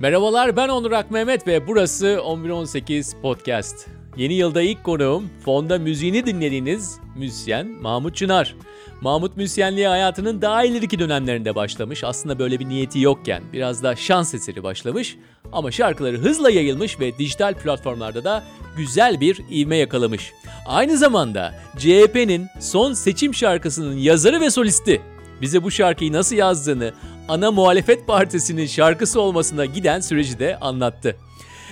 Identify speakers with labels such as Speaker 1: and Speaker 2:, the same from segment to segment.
Speaker 1: Merhabalar ben Onur Ak Mehmet ve burası 1118 Podcast. Yeni yılda ilk konuğum fonda müziğini dinlediğiniz müzisyen Mahmut Çınar. Mahmut müzisyenliğe hayatının daha ileriki dönemlerinde başlamış. Aslında böyle bir niyeti yokken biraz da şans eseri başlamış. Ama şarkıları hızla yayılmış ve dijital platformlarda da güzel bir ivme yakalamış. Aynı zamanda CHP'nin son seçim şarkısının yazarı ve solisti. Bize bu şarkıyı nasıl yazdığını, ana muhalefet partisinin şarkısı olmasına giden süreci de anlattı.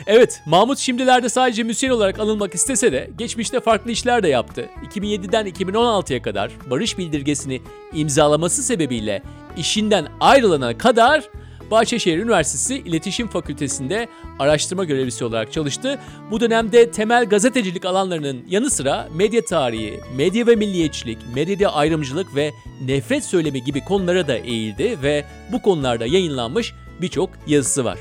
Speaker 1: Evet, Mahmut şimdilerde sadece müzisyen olarak anılmak istese de geçmişte farklı işler de yaptı. 2007'den 2016'ya kadar barış bildirgesini imzalaması sebebiyle işinden ayrılana kadar Bahçeşehir Üniversitesi İletişim Fakültesi'nde araştırma görevlisi olarak çalıştı. Bu dönemde temel gazetecilik alanlarının yanı sıra medya tarihi, medya ve milliyetçilik, medyada ayrımcılık ve nefret söylemi gibi konulara da eğildi ve bu konularda yayınlanmış birçok yazısı var.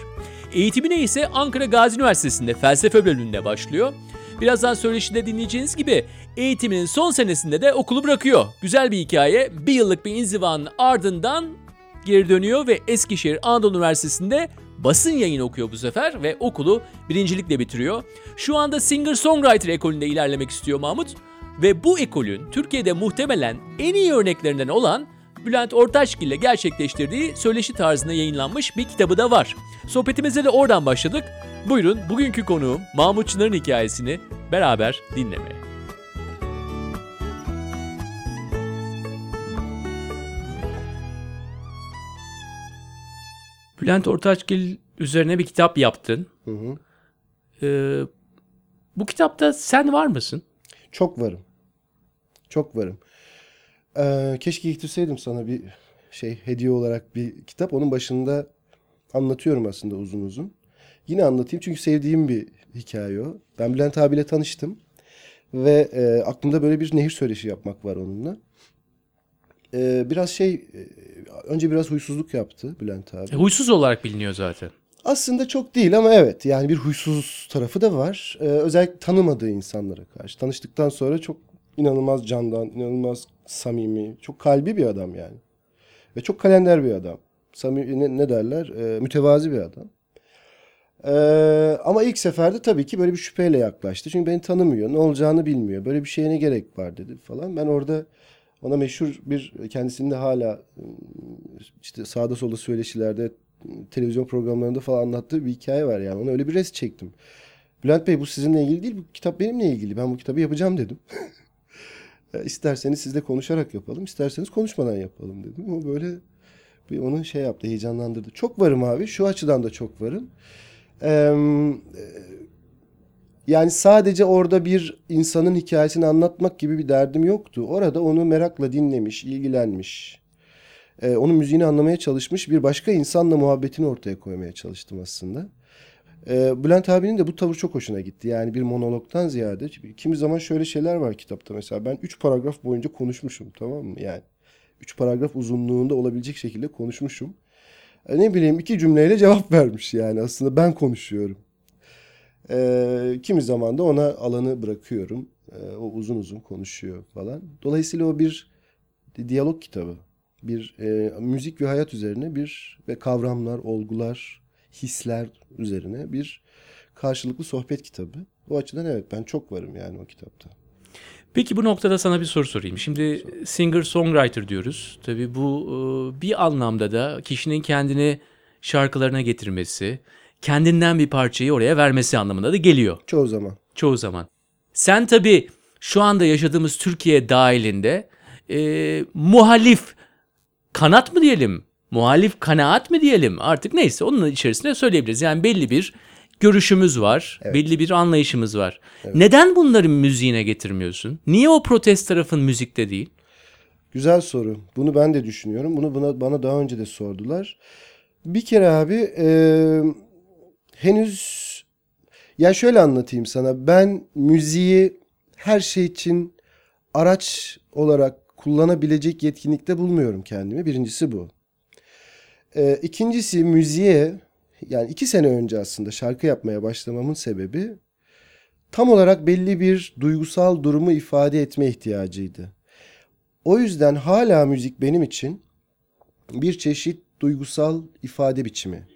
Speaker 1: Eğitimine ise Ankara Gazi Üniversitesi'nde felsefe bölümünde başlıyor. Birazdan söyleşide dinleyeceğiniz gibi eğitiminin son senesinde de okulu bırakıyor. Güzel bir hikaye. Bir yıllık bir inzivanın ardından geri dönüyor ve Eskişehir Anadolu Üniversitesi'nde basın yayını okuyor bu sefer ve okulu birincilikle bitiriyor. Şu anda singer-songwriter ekolünde ilerlemek istiyor Mahmut ve bu ekolün Türkiye'de muhtemelen en iyi örneklerinden olan Bülent Ortaçgil ile gerçekleştirdiği söyleşi tarzında yayınlanmış bir kitabı da var. Sohbetimize de oradan başladık. Buyurun bugünkü konuğum Mahmut Çınar'ın hikayesini beraber dinlemeye. Bülent Ortaçgil üzerine bir kitap yaptın.
Speaker 2: Hı hı.
Speaker 1: Ee, bu kitapta sen var mısın?
Speaker 2: Çok varım. Çok varım. Ee, keşke getirseydim sana bir şey hediye olarak bir kitap. Onun başında anlatıyorum aslında uzun uzun. Yine anlatayım çünkü sevdiğim bir hikaye o. Ben Bülent abiyle tanıştım. Ve e, aklımda böyle bir nehir söyleşi yapmak var onunla. Ee, biraz şey, e, önce biraz huysuzluk yaptı Bülent abi.
Speaker 1: E, huysuz olarak biliniyor zaten.
Speaker 2: Aslında çok değil ama evet yani bir huysuz tarafı da var. Ee, özellikle tanımadığı insanlara karşı. Tanıştıktan sonra çok inanılmaz candan, inanılmaz samimi, çok kalbi bir adam yani. Ve çok kalender bir adam. Samimi ne, ne derler? Ee, mütevazi bir adam. Ee, ama ilk seferde tabii ki böyle bir şüpheyle yaklaştı. Çünkü beni tanımıyor, ne olacağını bilmiyor. Böyle bir şeye ne gerek var dedi falan. Ben orada ona meşhur bir kendisinde hala işte sağda solda söyleşilerde televizyon programlarında falan anlattığı bir hikaye var yani. Ona öyle bir rest çektim. Bülent Bey bu sizinle ilgili değil, bu kitap benimle ilgili. Ben bu kitabı yapacağım dedim. İsterseniz sizle konuşarak yapalım, isterseniz konuşmadan yapalım dedim. O böyle bir onu şey yaptı, heyecanlandırdı. Çok varım abi, şu açıdan da çok varım. Ee, yani sadece orada bir insanın hikayesini anlatmak gibi bir derdim yoktu. Orada onu merakla dinlemiş, ilgilenmiş, e, onun müziğini anlamaya çalışmış bir başka insanla muhabbetini ortaya koymaya çalıştım aslında. E, Bülent abinin de bu tavır çok hoşuna gitti. Yani bir monologtan ziyade kimi zaman şöyle şeyler var kitapta mesela ben üç paragraf boyunca konuşmuşum tamam mı? Yani üç paragraf uzunluğunda olabilecek şekilde konuşmuşum. E, ne bileyim iki cümleyle cevap vermiş yani aslında ben konuşuyorum. E, kimi zaman da ona alanı bırakıyorum. E, o uzun uzun konuşuyor falan. Dolayısıyla o bir diyalog kitabı bir e, müzik ve hayat üzerine bir ve kavramlar, olgular, hisler üzerine bir karşılıklı sohbet kitabı. O açıdan evet ben çok varım yani o kitapta.
Speaker 1: Peki bu noktada sana bir soru sorayım. Şimdi singer songwriter diyoruz. Tabii bu e, bir anlamda da kişinin kendini şarkılarına getirmesi, kendinden bir parçayı oraya vermesi anlamında da geliyor.
Speaker 2: Çoğu zaman.
Speaker 1: Çoğu zaman. Sen tabii şu anda yaşadığımız Türkiye dahilinde e, muhalif kanat mı diyelim, muhalif kanaat mı diyelim artık neyse onun içerisinde söyleyebiliriz. Yani belli bir görüşümüz var, evet. belli bir anlayışımız var. Evet. Neden bunları müziğine getirmiyorsun? Niye o protest tarafın müzikte değil?
Speaker 2: Güzel soru. Bunu ben de düşünüyorum. Bunu bana, bana daha önce de sordular. Bir kere abi e, henüz ya şöyle anlatayım sana. Ben müziği her şey için araç olarak kullanabilecek yetkinlikte bulmuyorum kendimi. Birincisi bu. Ee, ikincisi müziğe yani iki sene önce aslında şarkı yapmaya başlamamın sebebi tam olarak belli bir duygusal durumu ifade etme ihtiyacıydı. O yüzden hala müzik benim için bir çeşit duygusal ifade biçimi.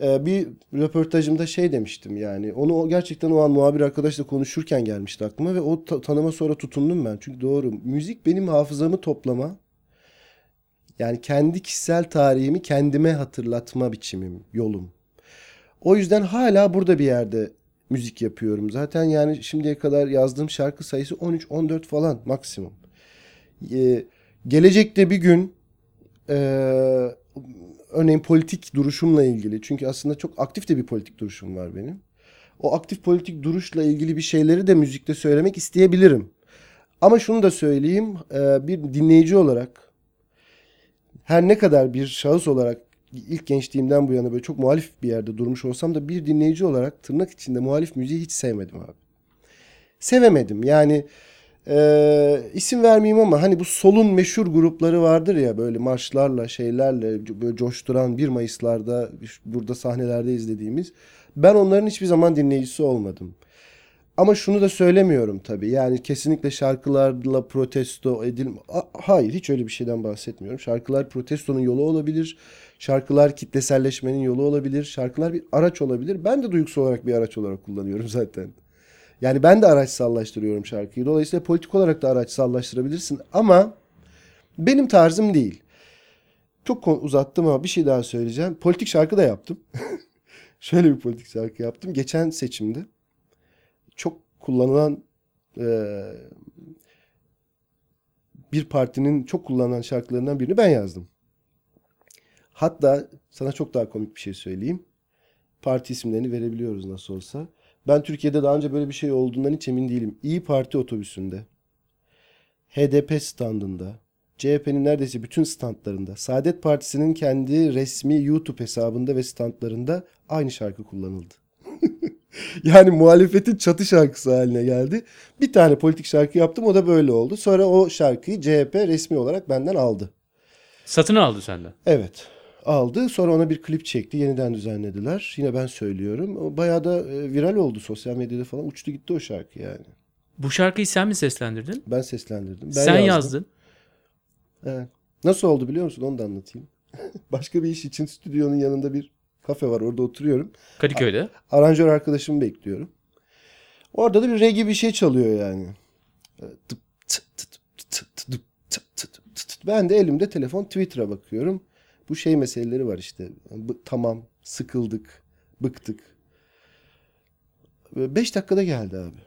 Speaker 2: Ee, bir röportajımda şey demiştim yani. Onu gerçekten o an muhabir arkadaşla konuşurken gelmişti aklıma ve o ta- tanıma sonra tutundum ben. Çünkü doğru. Müzik benim hafızamı toplama. Yani kendi kişisel tarihimi kendime hatırlatma biçimim, yolum. O yüzden hala burada bir yerde müzik yapıyorum. Zaten yani şimdiye kadar yazdığım şarkı sayısı 13-14 falan maksimum. Ee, gelecekte bir gün ee, örneğin politik duruşumla ilgili çünkü aslında çok aktif de bir politik duruşum var benim. O aktif politik duruşla ilgili bir şeyleri de müzikte söylemek isteyebilirim. Ama şunu da söyleyeyim e, bir dinleyici olarak her ne kadar bir şahıs olarak ilk gençliğimden bu yana böyle çok muhalif bir yerde durmuş olsam da bir dinleyici olarak tırnak içinde muhalif müziği hiç sevmedim abi. Sevemedim yani e, isim vermeyeyim ama hani bu solun meşhur grupları vardır ya böyle marşlarla şeylerle böyle coşturan 1 Mayıs'larda burada sahnelerde izlediğimiz. Ben onların hiçbir zaman dinleyicisi olmadım. Ama şunu da söylemiyorum tabii. Yani kesinlikle şarkılarla protesto edil... Hayır hiç öyle bir şeyden bahsetmiyorum. Şarkılar protestonun yolu olabilir. Şarkılar kitleselleşmenin yolu olabilir. Şarkılar bir araç olabilir. Ben de duygusal olarak bir araç olarak kullanıyorum zaten. Yani ben de araçsallaştırıyorum şarkıyı. Dolayısıyla politik olarak da araçsallaştırabilirsin. Ama benim tarzım değil. Çok uzattım ama bir şey daha söyleyeceğim. Politik şarkı da yaptım. Şöyle bir politik şarkı yaptım. Geçen seçimde çok kullanılan e, bir partinin çok kullanılan şarkılarından birini ben yazdım. Hatta sana çok daha komik bir şey söyleyeyim. Parti isimlerini verebiliyoruz nasıl olsa. Ben Türkiye'de daha önce böyle bir şey olduğundan hiç emin değilim. İyi Parti otobüsünde, HDP standında, CHP'nin neredeyse bütün standlarında, Saadet Partisi'nin kendi resmi YouTube hesabında ve standlarında aynı şarkı kullanıldı. yani muhalefetin çatı şarkısı haline geldi. Bir tane politik şarkı yaptım o da böyle oldu. Sonra o şarkıyı CHP resmi olarak benden aldı.
Speaker 1: Satın aldı senden.
Speaker 2: Evet aldı. Sonra ona bir klip çekti. Yeniden düzenlediler. Yine ben söylüyorum. Bayağı da e, viral oldu sosyal medyada falan. Uçtu gitti o şarkı yani.
Speaker 1: Bu şarkıyı sen mi seslendirdin?
Speaker 2: Ben seslendirdim. Ben
Speaker 1: sen
Speaker 2: yazdım.
Speaker 1: yazdın.
Speaker 2: Evet. Nasıl oldu biliyor musun? Onu da anlatayım. Başka bir iş için stüdyonun yanında bir kafe var. Orada oturuyorum.
Speaker 1: Kadıköy'de.
Speaker 2: Aranjör arkadaşımı bekliyorum. Orada da bir reggae bir şey çalıyor yani. Ben de elimde telefon Twitter'a bakıyorum. Bu şey meseleleri var işte. B- tamam, sıkıldık, bıktık. Beş dakikada geldi abi.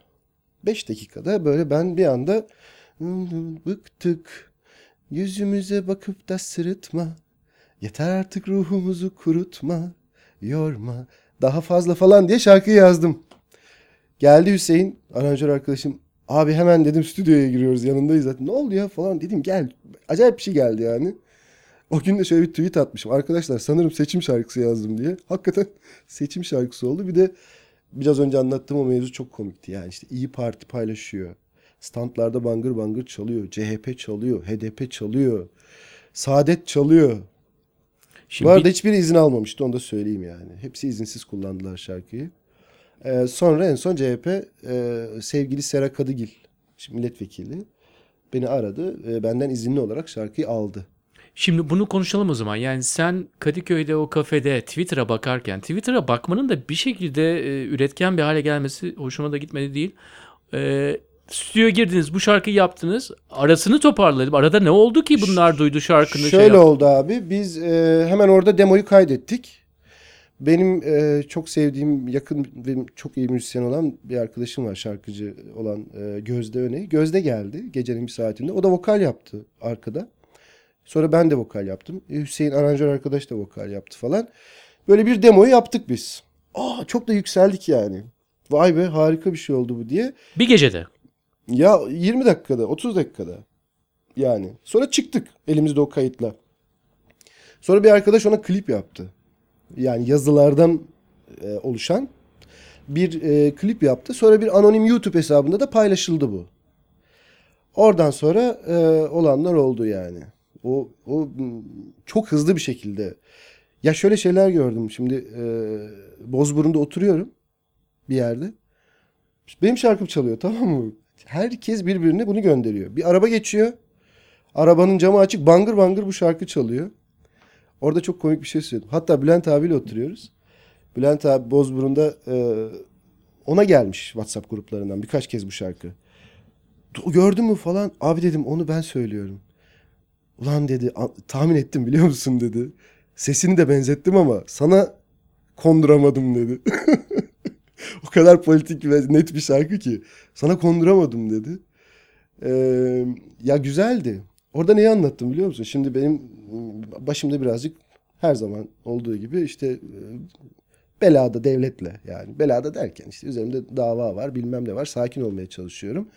Speaker 2: Beş dakikada böyle ben bir anda bıktık. Yüzümüze bakıp da sırıtma. Yeter artık ruhumuzu kurutma. Yorma. Daha fazla falan diye şarkıyı yazdım. Geldi Hüseyin, aranjör arkadaşım. Abi hemen dedim stüdyoya giriyoruz yanındayız zaten. Ne oldu ya falan dedim gel. Acayip bir şey geldi yani. O gün de şöyle bir tweet atmışım. Arkadaşlar sanırım seçim şarkısı yazdım diye. Hakikaten seçim şarkısı oldu. Bir de biraz önce anlattığım o mevzu çok komikti. Yani işte İyi Parti paylaşıyor. Standlarda bangır bangır çalıyor. CHP çalıyor. HDP çalıyor. Saadet çalıyor. Şimdi Bu arada bir... hiçbiri izin almamıştı onu da söyleyeyim yani. Hepsi izinsiz kullandılar şarkıyı. Ee, sonra en son CHP e, sevgili Sera Kadıgil milletvekili beni aradı. E, benden izinli olarak şarkıyı aldı.
Speaker 1: Şimdi bunu konuşalım o zaman. Yani sen Kadıköy'de o kafede Twitter'a bakarken Twitter'a bakmanın da bir şekilde e, üretken bir hale gelmesi hoşuma da gitmedi değil. E, stüdyoya girdiniz, bu şarkıyı yaptınız. Arasını toparladım. Arada ne oldu ki bunlar duydu şarkının?
Speaker 2: Şey Şöyle şey oldu abi. Biz e, hemen orada demoyu kaydettik. Benim e, çok sevdiğim, yakın benim çok iyi müzisyen olan bir arkadaşım var. Şarkıcı olan e, Gözde Öney. Gözde geldi gecenin bir saatinde. O da vokal yaptı arkada. Sonra ben de vokal yaptım. E, Hüseyin aranjör arkadaş da vokal yaptı falan. Böyle bir demoyu yaptık biz. Aa çok da yükseldik yani. Vay be harika bir şey oldu bu diye.
Speaker 1: Bir gecede.
Speaker 2: Ya 20 dakikada, 30 dakikada. Yani. Sonra çıktık elimizde o kayıtla. Sonra bir arkadaş ona klip yaptı. Yani yazılardan e, oluşan bir e, klip yaptı. Sonra bir anonim YouTube hesabında da paylaşıldı bu. Oradan sonra e, olanlar oldu yani. O, o çok hızlı bir şekilde. Ya şöyle şeyler gördüm. Şimdi e, Bozburun'da oturuyorum bir yerde. Benim şarkım çalıyor tamam mı? Herkes birbirine bunu gönderiyor. Bir araba geçiyor. Arabanın camı açık bangır bangır bu şarkı çalıyor. Orada çok komik bir şey söyledim. Hatta Bülent abiyle oturuyoruz. Bülent abi Bozburun'da e, ona gelmiş WhatsApp gruplarından birkaç kez bu şarkı. Gördün mü falan. Abi dedim onu ben söylüyorum. Ulan dedi tahmin ettim biliyor musun dedi. Sesini de benzettim ama sana konduramadım dedi. o kadar politik ve net bir şarkı ki. Sana konduramadım dedi. Ee, ya güzeldi. Orada neyi anlattım biliyor musun? Şimdi benim başımda birazcık her zaman olduğu gibi işte e, belada devletle yani belada derken işte üzerimde dava var bilmem ne var sakin olmaya çalışıyorum.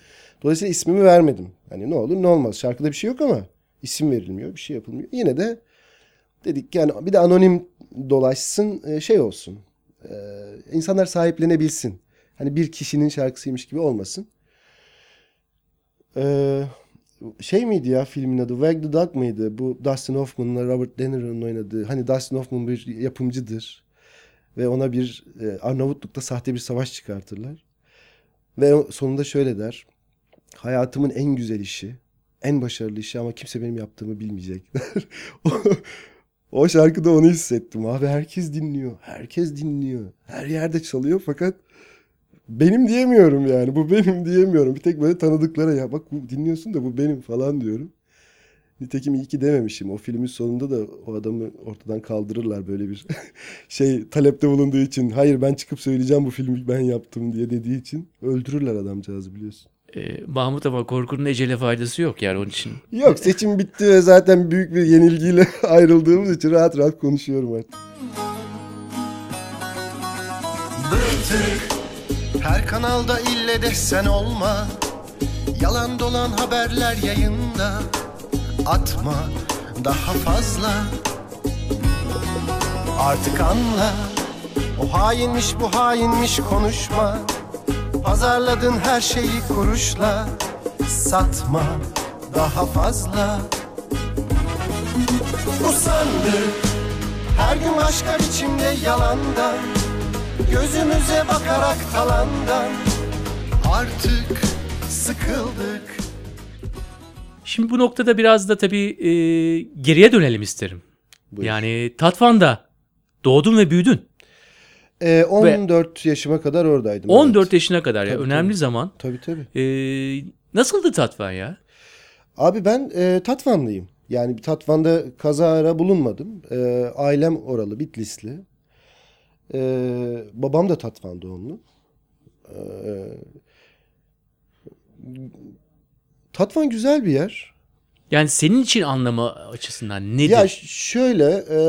Speaker 2: Dolayısıyla ismimi vermedim. Hani ne olur ne olmaz şarkıda bir şey yok ama isim verilmiyor bir şey yapılmıyor. Yine de dedik yani bir de anonim dolaşsın e, şey olsun. Ee, insanlar sahiplenebilsin. Hani bir kişinin şarkısıymış gibi olmasın. Ee, şey miydi ya filmin adı? Wag the Dog mıydı? Bu Dustin Hoffman'la Robert De Niro'nun oynadığı. Hani Dustin Hoffman bir yapımcıdır. Ve ona bir e, Arnavutluk'ta sahte bir savaş çıkartırlar. Ve sonunda şöyle der. Hayatımın en güzel işi, en başarılı işi ama kimse benim yaptığımı bilmeyecek. o şarkıda onu hissettim. Abi herkes dinliyor. Herkes dinliyor. Her yerde çalıyor fakat benim diyemiyorum yani. Bu benim diyemiyorum. Bir tek böyle tanıdıklara ya bak bu dinliyorsun da bu benim falan diyorum. Nitekim iyi ki dememişim. O filmin sonunda da o adamı ortadan kaldırırlar böyle bir şey talepte bulunduğu için. Hayır ben çıkıp söyleyeceğim bu filmi ben yaptım diye dediği için. Öldürürler adamcağızı biliyorsun.
Speaker 1: Ee, Mahmut ama korkunun ecele faydası yok yani onun için.
Speaker 2: Yok seçim bitti ve zaten büyük bir yenilgiyle ayrıldığımız için rahat rahat konuşuyorum artık.
Speaker 3: Her kanalda ille de sen olma. Yalan dolan haberler yayında. Atma daha fazla. Artık anla. O hainmiş bu hainmiş konuşma Pazarladın her şeyi kuruşla Satma daha fazla Usandık Her gün başka biçimde yalandan Gözümüze bakarak talandan Artık sıkıldık
Speaker 1: Şimdi bu noktada biraz da tabii e, geriye dönelim isterim.
Speaker 2: Buyur.
Speaker 1: Yani Tatvan'da doğdun ve büyüdün.
Speaker 2: Ee, 14 ve yaşıma kadar oradaydım.
Speaker 1: 14
Speaker 2: evet.
Speaker 1: yaşına kadar ya
Speaker 2: Tabii,
Speaker 1: önemli
Speaker 2: tabii.
Speaker 1: zaman.
Speaker 2: Tabii tabii.
Speaker 1: E, nasıldı Tatvan ya?
Speaker 2: Abi ben e, Tatvanlıyım. Yani Tatvan'da kazara bulunmadım. E, ailem oralı, Bitlisli. E, babam da Tatvan doğumlu. E, Tatvan güzel bir yer.
Speaker 1: Yani senin için anlamı açısından nedir?
Speaker 2: Ya şöyle e,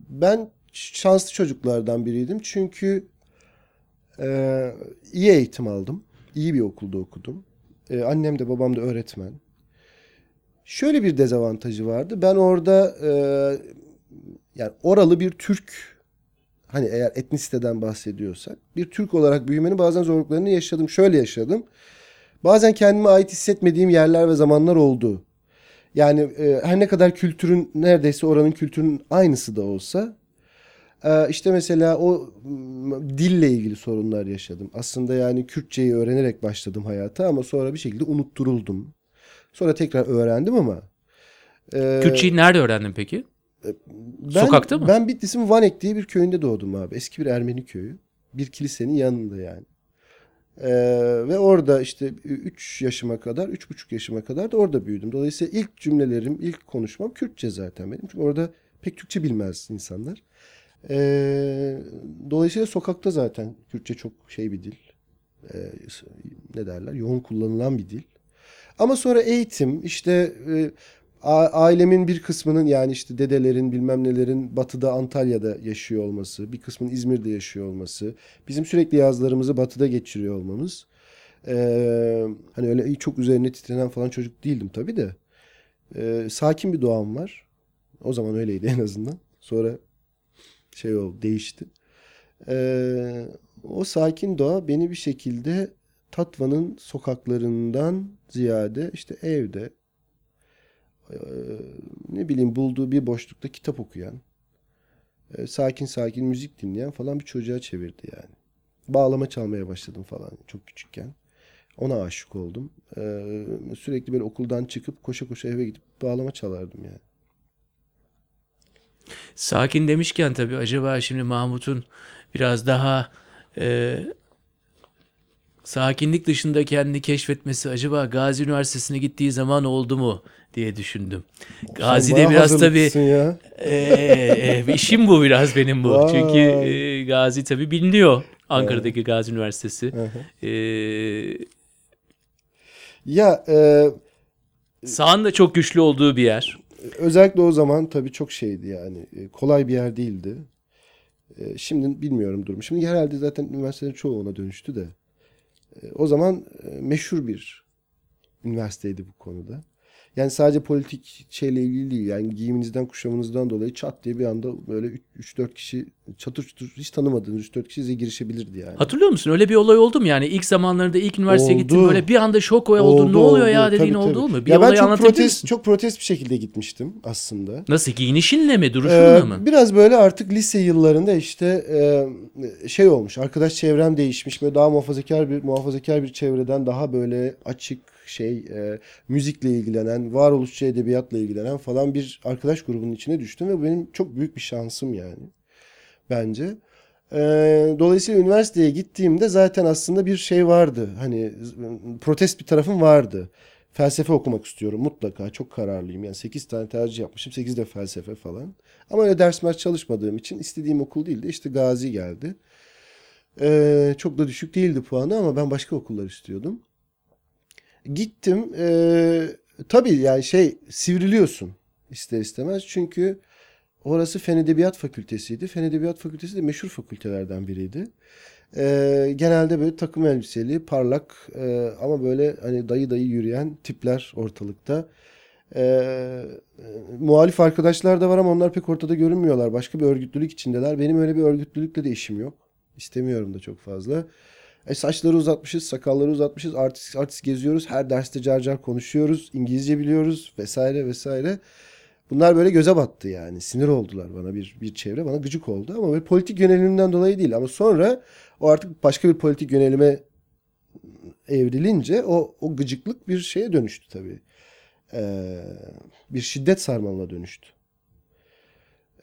Speaker 2: ben şanslı çocuklardan biriydim. Çünkü e, iyi eğitim aldım. İyi bir okulda okudum. E, annem de babam da öğretmen. Şöyle bir dezavantajı vardı. Ben orada e, yani oralı bir Türk hani eğer etnisiteden bahsediyorsak bir Türk olarak büyümenin bazen zorluklarını yaşadım. Şöyle yaşadım. Bazen kendime ait hissetmediğim yerler ve zamanlar oldu. Yani e, her ne kadar kültürün neredeyse oranın kültürünün aynısı da olsa işte mesela o dille ilgili sorunlar yaşadım. Aslında yani Kürtçeyi öğrenerek başladım hayata ama sonra bir şekilde unutturuldum. Sonra tekrar öğrendim ama. e,
Speaker 1: Kürtçeyi nerede öğrendin peki?
Speaker 2: ben,
Speaker 1: Sokakta mı?
Speaker 2: Ben Bitlis'in Vanek diye bir köyünde doğdum abi. Eski bir Ermeni köyü. Bir kilisenin yanında yani. Ee, ve orada işte 3 yaşıma kadar, üç buçuk yaşıma kadar da orada büyüdüm. Dolayısıyla ilk cümlelerim, ilk konuşmam Kürtçe zaten benim. Çünkü orada pek Türkçe bilmez insanlar. Ee, dolayısıyla sokakta zaten Kürtçe çok şey bir dil. Ee, ne derler? Yoğun kullanılan bir dil. Ama sonra eğitim, işte e, ailemin bir kısmının yani işte dedelerin bilmem nelerin batıda Antalya'da yaşıyor olması, bir kısmının İzmir'de yaşıyor olması, bizim sürekli yazlarımızı batıda geçiriyor olmamız. Ee, hani öyle çok üzerine titrenen falan çocuk değildim tabii de. Ee, sakin bir doğam var. O zaman öyleydi en azından. Sonra şey oldu, değişti. Ee, o sakin doğa beni bir şekilde Tatva'nın sokaklarından ziyade işte evde e, ne bileyim bulduğu bir boşlukta kitap okuyan, e, sakin sakin müzik dinleyen falan bir çocuğa çevirdi yani. Bağlama çalmaya başladım falan çok küçükken. Ona aşık oldum. E, sürekli böyle okuldan çıkıp koşa koşa eve gidip bağlama çalardım yani.
Speaker 1: Sakin demişken tabii acaba şimdi Mahmut'un biraz daha e, sakinlik dışında kendini keşfetmesi acaba Gazi Üniversitesi'ne gittiği zaman oldu mu diye düşündüm. Gazi'de biraz tabii
Speaker 2: ya.
Speaker 1: e, e, işim bu biraz benim bu.
Speaker 2: Vay.
Speaker 1: Çünkü e, Gazi tabii biliniyor. Ankara'daki Gazi Üniversitesi.
Speaker 2: Hı hı.
Speaker 1: E,
Speaker 2: Ya e,
Speaker 1: sağın da çok güçlü olduğu bir yer.
Speaker 2: Özellikle o zaman tabii çok şeydi yani. E, kolay bir yer değildi. E, şimdi bilmiyorum durum. Şimdi herhalde zaten üniversitelerin çoğu ona dönüştü de. E, o zaman meşhur bir üniversiteydi bu konuda. Yani sadece politik şeyle ilgili değil. Yani giyiminizden, kuşamınızdan dolayı çat diye bir anda böyle 3-4 kişi çatır çutur hiç tanımadığınız 3-4 kişi size girişebilirdi yani.
Speaker 1: Hatırlıyor musun? Öyle bir olay oldu mu? Yani ilk zamanlarında ilk üniversiteye
Speaker 2: Oldu.
Speaker 1: gittin böyle bir anda şok oldun.
Speaker 2: Oldu,
Speaker 1: ne oluyor
Speaker 2: oldu.
Speaker 1: ya dediğin
Speaker 2: Tabii,
Speaker 1: oldu
Speaker 2: tabii.
Speaker 1: mu? Bir
Speaker 2: ya ben çok protest, çok protest bir şekilde gitmiştim aslında.
Speaker 1: Nasıl giyinişinle mi, duruşunla
Speaker 2: Ee,
Speaker 1: mı?
Speaker 2: Biraz böyle artık lise yıllarında işte e, şey olmuş. Arkadaş çevrem değişmiş. Böyle daha muhafazakar bir muhafazakar bir çevreden daha böyle açık şey e, müzikle ilgilenen, varoluşçu edebiyatla ilgilenen falan bir arkadaş grubunun içine düştüm ve bu benim çok büyük bir şansım yani bence. Ee, dolayısıyla üniversiteye gittiğimde zaten aslında bir şey vardı. Hani protest bir tarafım vardı. Felsefe okumak istiyorum mutlaka. Çok kararlıyım. Yani 8 tane tercih yapmışım. 8 de felsefe falan. Ama öyle ders mers çalışmadığım için istediğim okul değildi. İşte Gazi geldi. Ee, çok da düşük değildi puanı ama ben başka okullar istiyordum. Gittim. Ee, tabii yani şey sivriliyorsun ister istemez. Çünkü orası Fen Edebiyat Fakültesiydi. Fen Edebiyat Fakültesi de meşhur fakültelerden biriydi. Ee, genelde böyle takım elbiseli, parlak e, ama böyle hani dayı dayı yürüyen tipler ortalıkta. E, muhalif arkadaşlar da var ama onlar pek ortada görünmüyorlar. Başka bir örgütlülük içindeler. Benim öyle bir örgütlülükle de işim yok. İstemiyorum da çok fazla. E, saçları uzatmışız, sakalları uzatmışız, artist artist geziyoruz. Her derste car car konuşuyoruz, İngilizce biliyoruz vesaire vesaire. Bunlar böyle göze battı yani. Sinir oldular bana bir bir çevre. Bana gıcık oldu ama böyle politik yönelimimden dolayı değil. Ama sonra o artık başka bir politik yönelime evrilince o, o gıcıklık bir şeye dönüştü tabii. Ee, bir şiddet sarmalına dönüştü.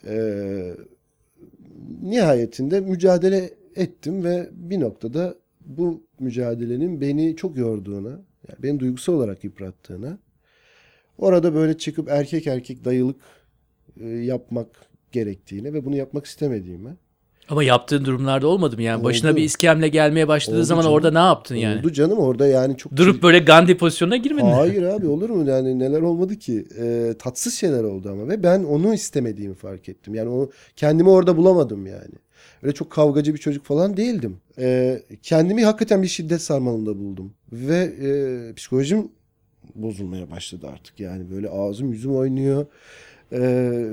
Speaker 2: Ee, nihayetinde mücadele ettim ve bir noktada bu mücadelenin beni çok yorduğuna, yani beni duygusal olarak yıprattığına, orada böyle çıkıp erkek erkek dayılık e, yapmak gerektiğine ve bunu yapmak istemediğime.
Speaker 1: Ama yaptığın durumlarda olmadı mı? Yani başına
Speaker 2: Oldu.
Speaker 1: bir iskemle gelmeye başladığı
Speaker 2: Oldu
Speaker 1: zaman
Speaker 2: canım.
Speaker 1: orada ne yaptın yani?
Speaker 2: Oldu canım orada yani çok
Speaker 1: Durup böyle Gandhi pozisyonuna girmedin mi?
Speaker 2: Hayır abi olur mu yani neler olmadı ki Ee, tatsız şeyler oldu ama ve ben onu istemediğimi fark ettim yani o kendimi orada bulamadım yani öyle çok kavgacı bir çocuk falan değildim Ee, kendimi hakikaten bir şiddet sarmalında buldum ve e, psikolojim bozulmaya başladı artık yani böyle ağzım yüzüm oynuyor Ee,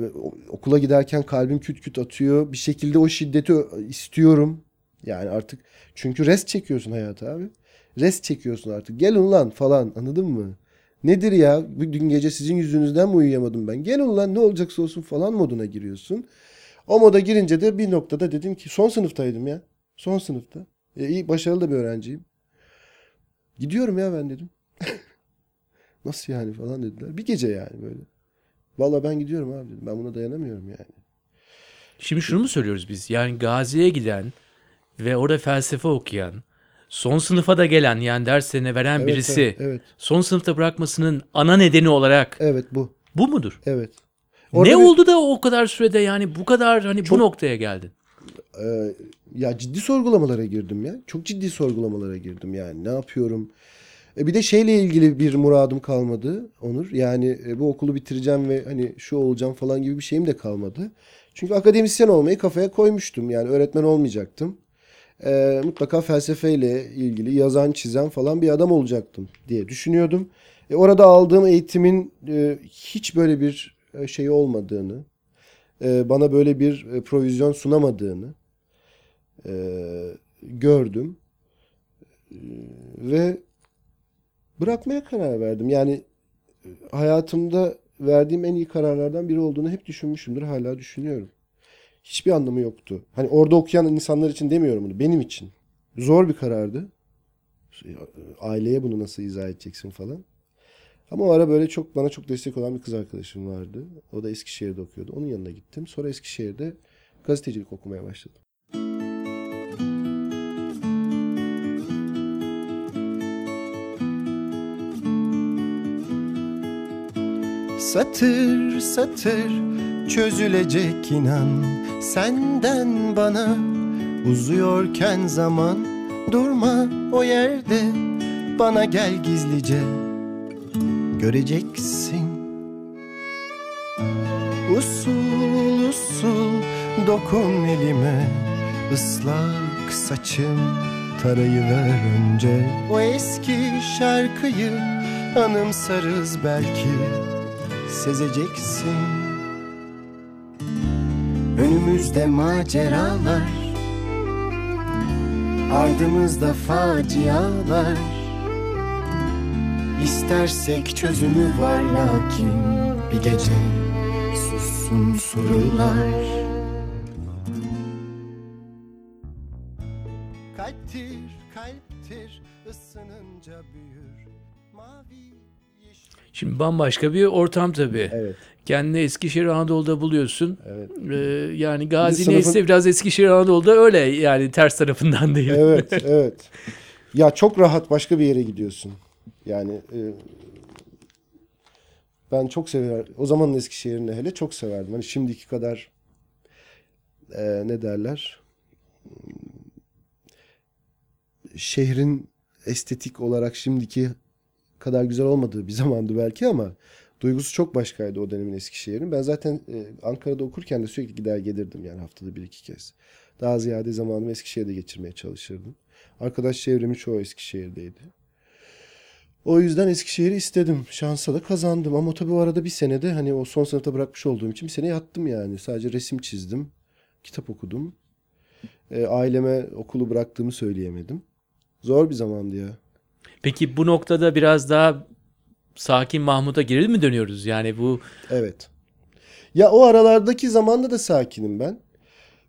Speaker 2: okula giderken kalbim küt küt atıyor bir şekilde o şiddeti istiyorum yani artık çünkü rest çekiyorsun hayata abi Rest çekiyorsun artık. Gel ulan falan anladın mı? Nedir ya? Dün gece sizin yüzünüzden mi uyuyamadım ben? Gel ulan ne olacaksa olsun falan moduna giriyorsun. O moda girince de bir noktada dedim ki son sınıftaydım ya. Son sınıfta. E, iyi başarılı da bir öğrenciyim. Gidiyorum ya ben dedim. Nasıl yani falan dediler. Bir gece yani böyle. Valla ben gidiyorum abi dedim. Ben buna dayanamıyorum yani.
Speaker 1: Şimdi şunu mu söylüyoruz biz? Yani Gazi'ye giden ve orada felsefe okuyan, son sınıfa da gelen yani derslerine veren
Speaker 2: Evet,
Speaker 1: birisi
Speaker 2: evet, evet.
Speaker 1: son sınıfta bırakmasının ana nedeni olarak
Speaker 2: Evet bu.
Speaker 1: bu mudur?
Speaker 2: Evet.
Speaker 1: Ne
Speaker 2: Orada bir-
Speaker 1: oldu da o kadar sürede yani bu kadar hani
Speaker 2: Çok-
Speaker 1: bu noktaya geldin?
Speaker 2: Ee, ya ciddi sorgulamalara girdim ya. Çok ciddi sorgulamalara girdim yani. Ne yapıyorum? E bir de şeyle ilgili bir muradım kalmadı Onur. Yani e, bu okulu bitireceğim ve hani şu olacağım falan gibi bir şeyim de kalmadı. Çünkü akademisyen olmayı kafaya koymuştum. Yani öğretmen olmayacaktım. Ee, mutlaka felsefeyle ilgili yazan, çizen falan bir adam olacaktım diye düşünüyordum. E, orada aldığım eğitimin e, hiç böyle bir e, şey olmadığını, e, bana böyle bir e, provizyon sunamadığını gördüm. Ve bırakmaya karar verdim. Yani hayatımda verdiğim en iyi kararlardan biri olduğunu hep düşünmüşümdür. Hala düşünüyorum. Hiçbir anlamı yoktu. Hani orada okuyan insanlar için demiyorum bunu. Benim için. Zor bir karardı. Aileye bunu nasıl izah edeceksin falan. Ama o ara böyle çok bana çok destek olan bir kız arkadaşım vardı. O da Eskişehir'de okuyordu. Onun yanına gittim. Sonra Eskişehir'de gazetecilik okumaya başladım.
Speaker 3: Satır satır çözülecek inan Senden bana uzuyorken zaman Durma o yerde bana gel gizlice Göreceksin. Usul usul dokun elime ıslak saçım tarayı ver önce. O eski şarkıyı anımsarız belki Sezeceksin. Önümüzde maceralar Ardımızda facialar İstersek çözümü var lakin Bir gece sussun sorular Kalptir kalptir ısınınca büyür Mavi yeşil
Speaker 1: Şimdi bambaşka bir ortam tabii.
Speaker 2: Evet.
Speaker 1: Kendini Eskişehir Anadolu'da buluyorsun.
Speaker 2: Evet.
Speaker 1: Ee, yani Gazi
Speaker 2: sınıfın-
Speaker 1: neyse biraz Eskişehir Anadolu'da öyle yani ters tarafından değil.
Speaker 2: Evet, evet. Ya çok rahat başka bir yere gidiyorsun. Yani e, ben çok sever. O zamanın Eskişehir'ini hele çok severdim. Hani şimdiki kadar e, ne derler? Şehrin estetik olarak şimdiki kadar güzel olmadığı bir zamandı belki ama duygusu çok başkaydı o dönemin Eskişehir'in. Ben zaten e, Ankara'da okurken de sürekli gider gelirdim yani haftada bir iki kez. Daha ziyade zamanımı Eskişehir'de geçirmeye çalışırdım. Arkadaş çevremi çoğu Eskişehir'deydi. O yüzden Eskişehir'i istedim. Şansa da kazandım. Ama tabii o arada bir senede hani o son sınıfta bırakmış olduğum için bir sene yattım yani. Sadece resim çizdim. Kitap okudum. E, aileme okulu bıraktığımı söyleyemedim. Zor bir zamandı ya.
Speaker 1: Peki bu noktada biraz daha sakin Mahmut'a geri mi dönüyoruz? Yani bu
Speaker 2: Evet. Ya o aralardaki zamanda da sakinim ben.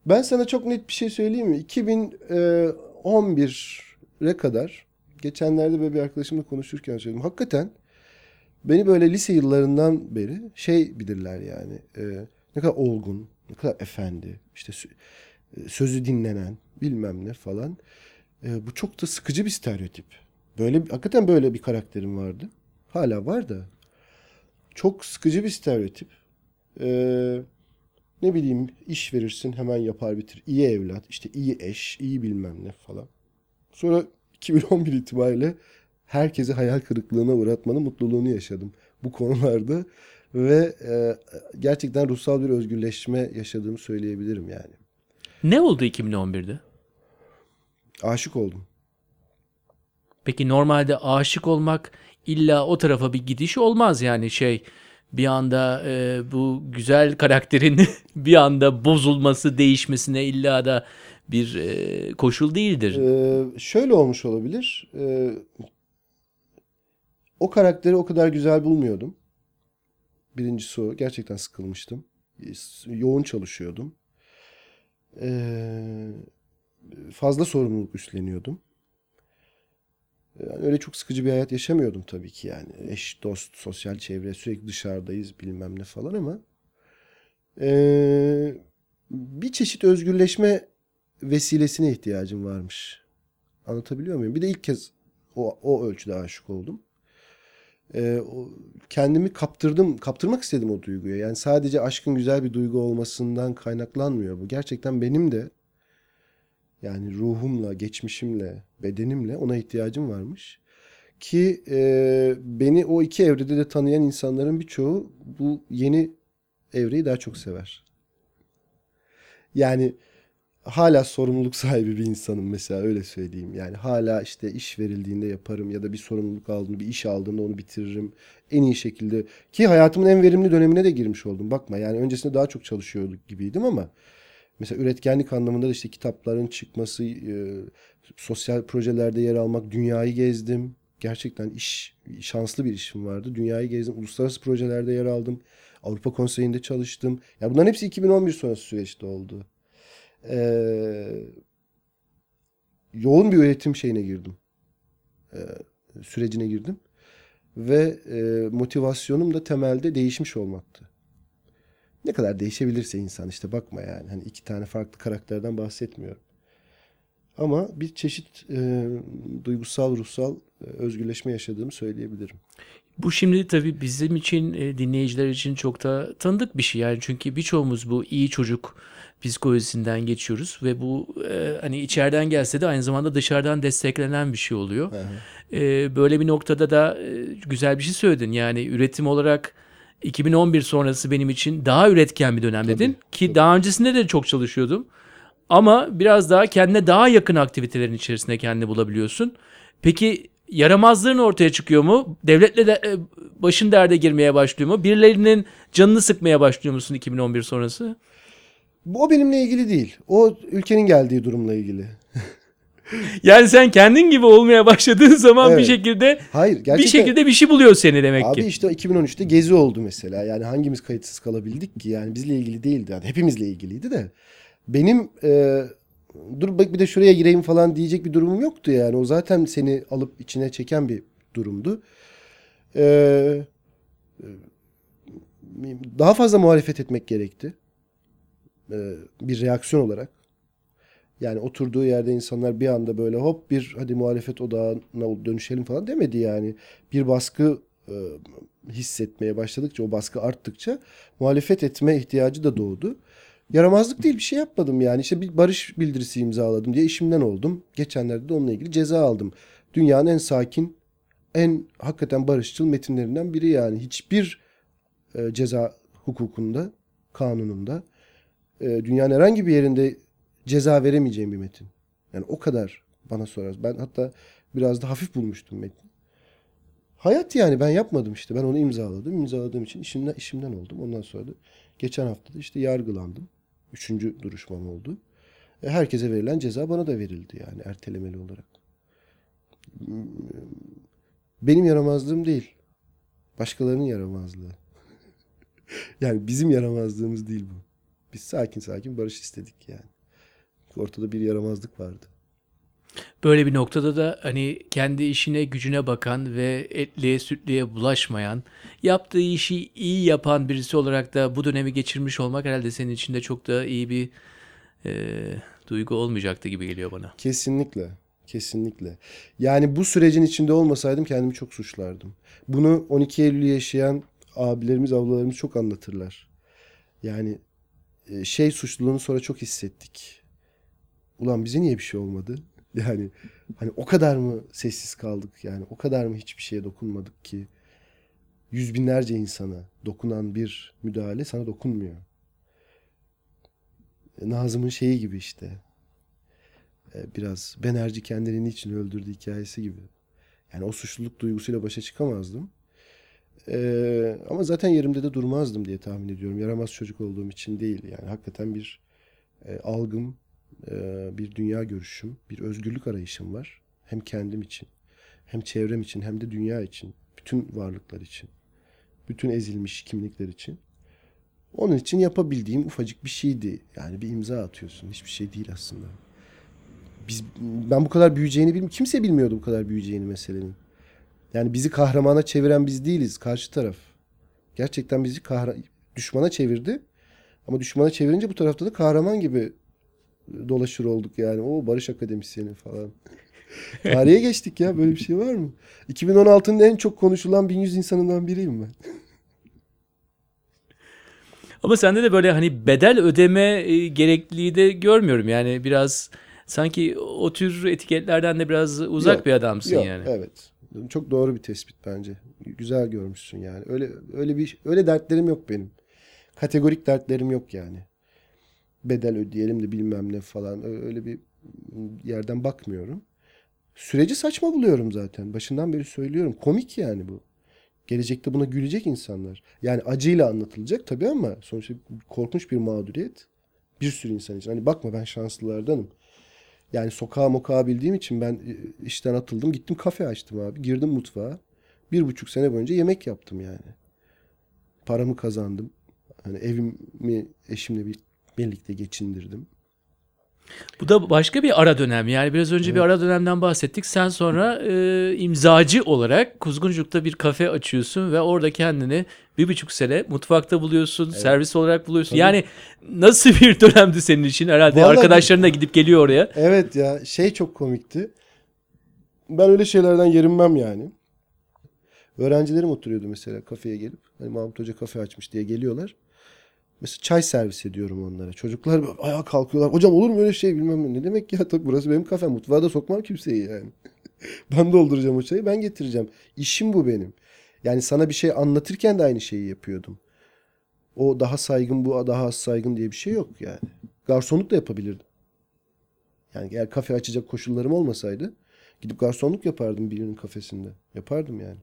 Speaker 2: Ben sana çok net bir şey söyleyeyim mi? 2011'e kadar geçenlerde böyle bir arkadaşımla konuşurken söyledim. Hakikaten beni böyle lise yıllarından beri şey bilirler yani. e, ne kadar olgun, ne kadar efendi, işte e, sözü dinlenen bilmem ne falan. E, bu çok da sıkıcı bir stereotip. Böyle hakikaten böyle bir karakterim vardı. Hala var da. Çok sıkıcı bir stereotip. Ee, ne bileyim iş verirsin hemen yapar bitir. İyi evlat, işte iyi eş, iyi bilmem ne falan. Sonra 2011 itibariyle herkesi hayal kırıklığına uğratmanın mutluluğunu yaşadım bu konularda. Ve e, gerçekten ruhsal bir özgürleşme yaşadığımı söyleyebilirim yani.
Speaker 1: ne oldu 2011'de?
Speaker 2: Aşık oldum.
Speaker 1: Peki normalde aşık olmak illa o tarafa bir gidiş olmaz yani şey bir anda e, bu güzel karakterin bir anda bozulması, değişmesine illa da bir e, koşul değildir.
Speaker 2: Ee, şöyle olmuş olabilir. Ee, o karakteri o kadar güzel bulmuyordum. Birincisi o. Gerçekten sıkılmıştım. Yoğun çalışıyordum. Ee, fazla sorumluluk üstleniyordum. Yani öyle çok sıkıcı bir hayat yaşamıyordum tabii ki yani. Eş, dost, sosyal çevre, sürekli dışarıdayız bilmem ne falan ama ee, bir çeşit özgürleşme vesilesine ihtiyacım varmış. Anlatabiliyor muyum? Bir de ilk kez o, o ölçüde aşık oldum. Ee, o, kendimi kaptırdım, kaptırmak istedim o duyguya. Yani sadece aşkın güzel bir duygu olmasından kaynaklanmıyor bu. Gerçekten benim de yani ruhumla, geçmişimle, bedenimle ona ihtiyacım varmış. Ki e, beni o iki evrede de tanıyan insanların birçoğu bu yeni evreyi daha çok sever. Yani hala sorumluluk sahibi bir insanım mesela öyle söyleyeyim. Yani hala işte iş verildiğinde yaparım ya da bir sorumluluk aldığımda, bir iş aldığımda onu bitiririm. En iyi şekilde ki hayatımın en verimli dönemine de girmiş oldum. Bakma yani öncesinde daha çok çalışıyorduk gibiydim ama mesela üretkenlik anlamında da işte kitapların çıkması, e, sosyal projelerde yer almak, dünyayı gezdim. Gerçekten iş şanslı bir işim vardı. Dünyayı gezdim. Uluslararası projelerde yer aldım. Avrupa Konseyi'nde çalıştım. Ya bunların hepsi 2011 sonrası süreçte oldu. Ee, yoğun bir üretim şeyine girdim. Ee, sürecine girdim. Ve e, motivasyonum da temelde değişmiş olmaktı. Ne kadar değişebilirse insan işte bakma yani. Hani iki tane farklı karakterden bahsetmiyorum. Ama bir çeşit e, duygusal, ruhsal e, özgürleşme yaşadığımı söyleyebilirim.
Speaker 1: Bu şimdi tabii bizim için, e, dinleyiciler için çok da tanıdık bir şey. Yani çünkü birçoğumuz bu iyi çocuk psikolojisinden geçiyoruz ve bu e, hani içeriden gelse de aynı zamanda dışarıdan desteklenen bir şey oluyor. E, böyle bir noktada da e, güzel bir şey söyledin. Yani üretim olarak 2011 sonrası benim için daha üretken bir dönem dedin
Speaker 2: Tabii,
Speaker 1: ki
Speaker 2: tabii.
Speaker 1: daha öncesinde de çok çalışıyordum. Ama biraz daha kendine daha yakın aktivitelerin içerisinde kendini bulabiliyorsun. Peki yaramazlığın ortaya çıkıyor mu? Devletle de e, başın derde girmeye başlıyor mu? Birilerinin canını sıkmaya başlıyor musun 2011 sonrası?
Speaker 2: O benimle ilgili değil. O ülkenin geldiği durumla ilgili.
Speaker 1: Yani sen kendin gibi olmaya başladığın zaman bir
Speaker 2: Evet.
Speaker 1: şekilde
Speaker 2: Hayır gerçekten.
Speaker 1: bir şekilde bir şey buluyor seni demek
Speaker 2: Abi
Speaker 1: ki.
Speaker 2: işte 2013'te gezi oldu mesela. Yani hangimiz kayıtsız kalabildik ki? Yani bizle ilgili değildi. Yani hepimizle ilgiliydi de. Benim e, dur bak bir de şuraya gireyim falan diyecek bir durumum yoktu yani. O zaten seni alıp içine çeken bir durumdu. E, e, daha fazla muhalefet etmek gerekti. E, bir reaksiyon olarak. Yani oturduğu yerde insanlar bir anda böyle hop bir hadi muhalefet odağına dönüşelim falan demedi yani. Bir baskı e, hissetmeye başladıkça, o baskı arttıkça muhalefet etme ihtiyacı da doğdu. Yaramazlık değil bir şey yapmadım yani. İşte bir barış bildirisi imzaladım diye işimden oldum. Geçenlerde de onunla ilgili ceza aldım. Dünyanın en sakin, en hakikaten barışçıl metinlerinden biri yani. Hiçbir e, ceza hukukunda, kanununda e, dünyanın herhangi bir yerinde ceza veremeyeceğim bir metin. Yani o kadar bana sorar. Ben hatta biraz da hafif bulmuştum metni. Hayat yani ben yapmadım işte. Ben onu imzaladım. İmzaladığım için işimden, işimden oldum. Ondan sonra da geçen hafta da işte yargılandım. Üçüncü duruşmam oldu. E, herkese verilen ceza bana da verildi yani ertelemeli olarak. Benim yaramazlığım değil. Başkalarının yaramazlığı. yani bizim yaramazlığımız değil bu. Biz sakin sakin barış istedik yani. Ortada bir yaramazlık vardı.
Speaker 1: Böyle bir noktada da hani kendi işine gücüne bakan ve etliye sütlüye bulaşmayan, yaptığı işi iyi yapan birisi olarak da bu dönemi geçirmiş olmak herhalde senin için de çok da iyi bir e, duygu olmayacaktı gibi geliyor bana.
Speaker 2: Kesinlikle. Kesinlikle. Yani bu sürecin içinde olmasaydım kendimi çok suçlardım. Bunu 12 Eylül'ü yaşayan abilerimiz, ablalarımız çok anlatırlar. Yani e, şey suçluluğunu sonra çok hissettik. Ulan bize niye bir şey olmadı? Yani hani o kadar mı sessiz kaldık yani o kadar mı hiçbir şeye dokunmadık ki yüz binlerce insana dokunan bir müdahale sana dokunmuyor. E, Nazım'ın şeyi gibi işte. E, Biraz Benerci kendini niçin öldürdü hikayesi gibi. Yani o suçluluk duygusuyla başa çıkamazdım. E, ama zaten yerimde de durmazdım diye tahmin ediyorum. Yaramaz çocuk olduğum için değil. Yani hakikaten bir e, algım, e, bir dünya görüşüm, bir özgürlük arayışım var. Hem kendim için, hem çevrem için, hem de dünya için. Bütün varlıklar için. Bütün ezilmiş kimlikler için. Onun için yapabildiğim ufacık bir şeydi. Yani bir imza atıyorsun. Hiçbir şey değil aslında. Biz, ben bu kadar büyüyeceğini bilmiyorum. Kimse bilmiyordu bu kadar büyüyeceğini meselenin. Yani bizi kahramana çeviren biz değiliz. Karşı taraf. Gerçekten bizi kahra düşmana çevirdi. Ama düşmana çevirince bu tarafta da kahraman gibi dolaşır olduk yani. O barış akademisyeni falan. Tarihe geçtik ya. Böyle bir şey var mı? 2016'nın en çok konuşulan 1100 insanından biriyim ben.
Speaker 1: Ama sende de böyle hani bedel ödeme e, gerekliliği de görmüyorum. Yani biraz sanki o tür etiketlerden de biraz uzak
Speaker 2: Yok,
Speaker 1: bir adamsın
Speaker 2: Yok,
Speaker 1: yani.
Speaker 2: Evet. Çok doğru bir tespit bence. Güzel görmüşsün yani. Öyle öyle bir öyle dertlerim yok benim. Kategorik dertlerim yok yani. Bedel ödeyelim de bilmem ne falan. Öyle bir yerden bakmıyorum. Süreci saçma buluyorum zaten. Başından beri söylüyorum. Komik yani bu. Gelecekte buna gülecek insanlar. Yani acıyla anlatılacak tabii ama sonuçta korkunç bir mağduriyet. Bir sürü insan için. Hani bakma ben şanslılardanım. Yani sokağa mokağa bildiğim için ben e, işten atıldım. Gittim kafe açtım abi. Girdim mutfağa. Bir buçuk sene boyunca yemek yaptım yani. Paramı kazandım. Hani evimi eşimle bir birlikte geçindirdim.
Speaker 1: Bu da başka bir ara dönem. Yani biraz önce bir ara dönemden bahsettik. Sen sonra e, imzacı olarak Kuzguncuk'ta bir kafe açıyorsun ve orada kendini bir buçuk sene mutfakta buluyorsun, servis olarak buluyorsun. Yani nasıl bir dönemdi senin için? Herhalde
Speaker 2: Vallahi-
Speaker 1: arkadaşların da gidip geliyor oraya.
Speaker 2: Evet ya şey çok komikti. Ben öyle şeylerden yerinmem yani. Öğrencilerim oturuyordu mesela kafeye gelip. Hani Mahmut Hoca kafe açmış diye geliyorlar. Mesela çay servis ediyorum onlara. Çocuklar ayağa kalkıyorlar. Hocam olur mu öyle şey bilmem ne. Ne demek ya tabii burası benim kafem. Mutfağa da sokmam kimseyi yani. ben dolduracağım o çayı ben getireceğim. İşim bu benim. Yani sana bir şey anlatırken de aynı şeyi yapıyordum. O daha saygın bu daha az saygın diye bir şey yok yani. Garsonluk da yapabilirdim. Yani eğer kafe açacak koşullarım olmasaydı gidip garsonluk yapardım birinin kafesinde. Yapardım yani.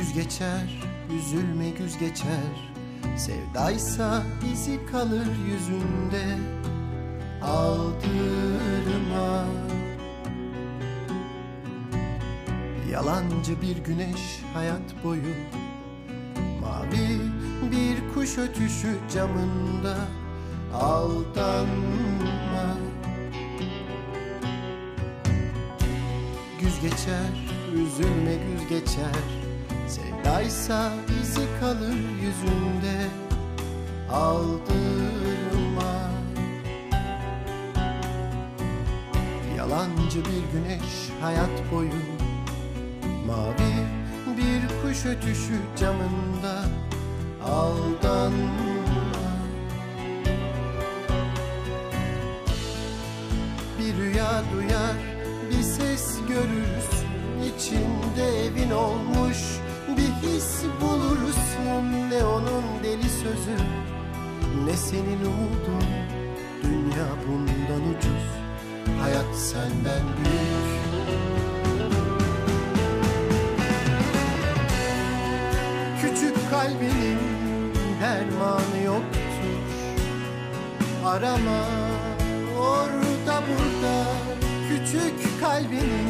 Speaker 3: Güz geçer, üzülme güz geçer. Sevdaysa izi kalır yüzünde Aldırma. Yalancı bir güneş hayat boyu Mavi bir kuş ötüşü camında Aldanma. Güz geçer, üzülme güz geçer Sevdaysa izi kalır yüzünde Aldırma. Yalancı bir güneş hayat boyu Mavi bir kuş ötüşü camında Aldanma. Bir rüya duyar, bir ses görürsün İçinde evin olmuş bir his bulursun Ne onun deli sözü, ne senin umudun. Dünya bundan ucuz, hayat senden büyük. Küçük kalbinin dermanı yoktur. Arama orada burada Küçük kalbinin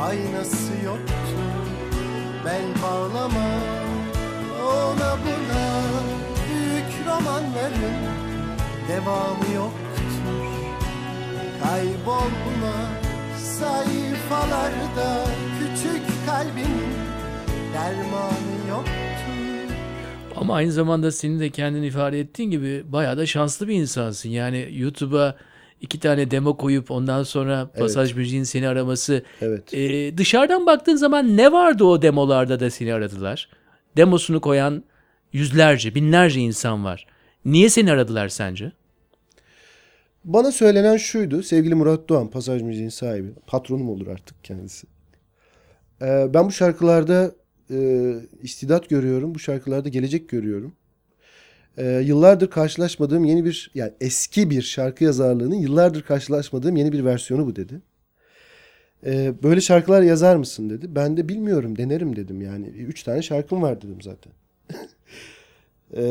Speaker 3: aynası yoktur Bel bağlama ona buna Büyük romanların devamı yoktur Kaybolma sayfalarda Küçük kalbinin dermanı yoktur
Speaker 1: Ama aynı zamanda senin de kendini ifade ettiğin gibi bayağı da şanslı bir insansın. Yani YouTube'a iki tane demo koyup ondan sonra pasaj müziğin seni araması.
Speaker 2: Evet.
Speaker 1: Ee, dışarıdan baktığın zaman ne vardı o demolarda da seni aradılar? Demosunu koyan yüzlerce, binlerce insan var. Niye seni aradılar sence?
Speaker 2: Bana söylenen şuydu. Sevgili Murat Doğan, Pasaj Müziğin sahibi. Patronum olur artık kendisi. Ee, ben bu şarkılarda e, istidat görüyorum. Bu şarkılarda gelecek görüyorum. Ee, yıllardır karşılaşmadığım yeni bir, yani eski bir şarkı yazarlığının yıllardır karşılaşmadığım yeni bir versiyonu bu dedi. Ee, böyle şarkılar yazar mısın dedi. Ben de bilmiyorum denerim dedim yani. Üç tane şarkım var dedim zaten. Ee,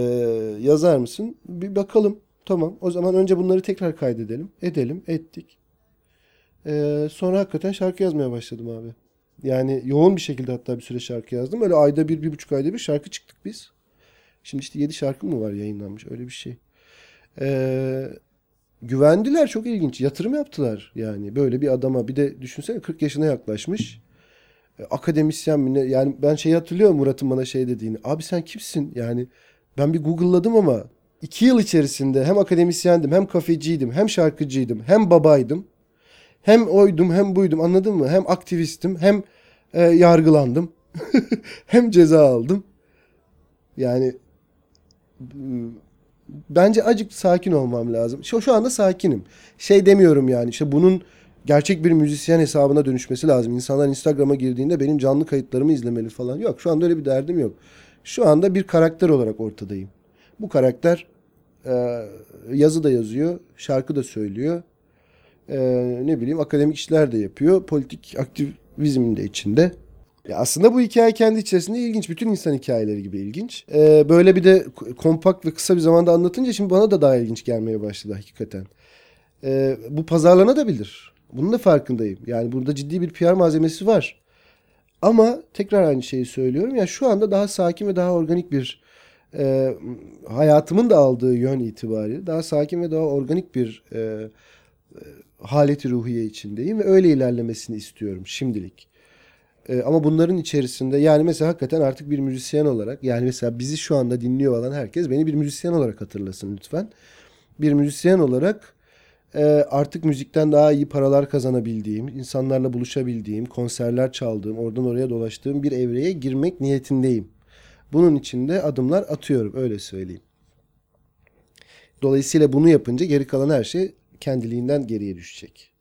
Speaker 2: yazar mısın? Bir bakalım. Tamam. O zaman önce bunları tekrar kaydedelim. Edelim. Ettik. Ee, sonra hakikaten şarkı yazmaya başladım abi. Yani yoğun bir şekilde hatta bir süre şarkı yazdım. Öyle ayda bir, bir buçuk ayda bir şarkı çıktık biz. Şimdi işte yedi şarkı mı var yayınlanmış öyle bir şey. Ee, güvendiler çok ilginç. Yatırım yaptılar yani böyle bir adama. Bir de düşünsene 40 yaşına yaklaşmış. E, akademisyen mi ne? Yani ben şey hatırlıyorum Murat'ın bana şey dediğini. Abi sen kimsin? Yani ben bir Google'ladım ama iki yıl içerisinde hem akademisyendim hem kafeciydim hem şarkıcıydım hem babaydım. Hem oydum hem buydum anladın mı? Hem aktivistim hem e, yargılandım. hem ceza aldım. Yani bence acık sakin olmam lazım. Şu, şu anda sakinim. Şey demiyorum yani işte bunun gerçek bir müzisyen hesabına dönüşmesi lazım. İnsanlar Instagram'a girdiğinde benim canlı kayıtlarımı izlemeli falan. Yok şu anda öyle bir derdim yok. Şu anda bir karakter olarak ortadayım. Bu karakter e, yazı da yazıyor, şarkı da söylüyor. E, ne bileyim akademik işler de yapıyor. Politik aktivizmin de içinde. Ya aslında bu hikaye kendi içerisinde ilginç. Bütün insan hikayeleri gibi ilginç. E, böyle bir de kompakt ve kısa bir zamanda anlatınca şimdi bana da daha ilginç gelmeye başladı hakikaten. E, bu pazarlanabilir. Bunun da farkındayım. Yani burada ciddi bir PR malzemesi var. Ama tekrar aynı şeyi söylüyorum. Yani şu anda daha sakin ve daha organik bir e, hayatımın da aldığı yön itibariyle daha sakin ve daha organik bir e, e, haleti ruhiye içindeyim ve öyle ilerlemesini istiyorum şimdilik. E, ama bunların içerisinde yani mesela hakikaten artık bir müzisyen olarak yani mesela bizi şu anda dinliyor olan herkes beni bir müzisyen olarak hatırlasın lütfen. Bir müzisyen olarak e, artık müzikten daha iyi paralar kazanabildiğim, insanlarla buluşabildiğim, konserler çaldığım, oradan oraya dolaştığım bir evreye girmek niyetindeyim. Bunun için de adımlar atıyorum öyle söyleyeyim. Dolayısıyla bunu yapınca geri kalan her şey kendiliğinden geriye düşecek.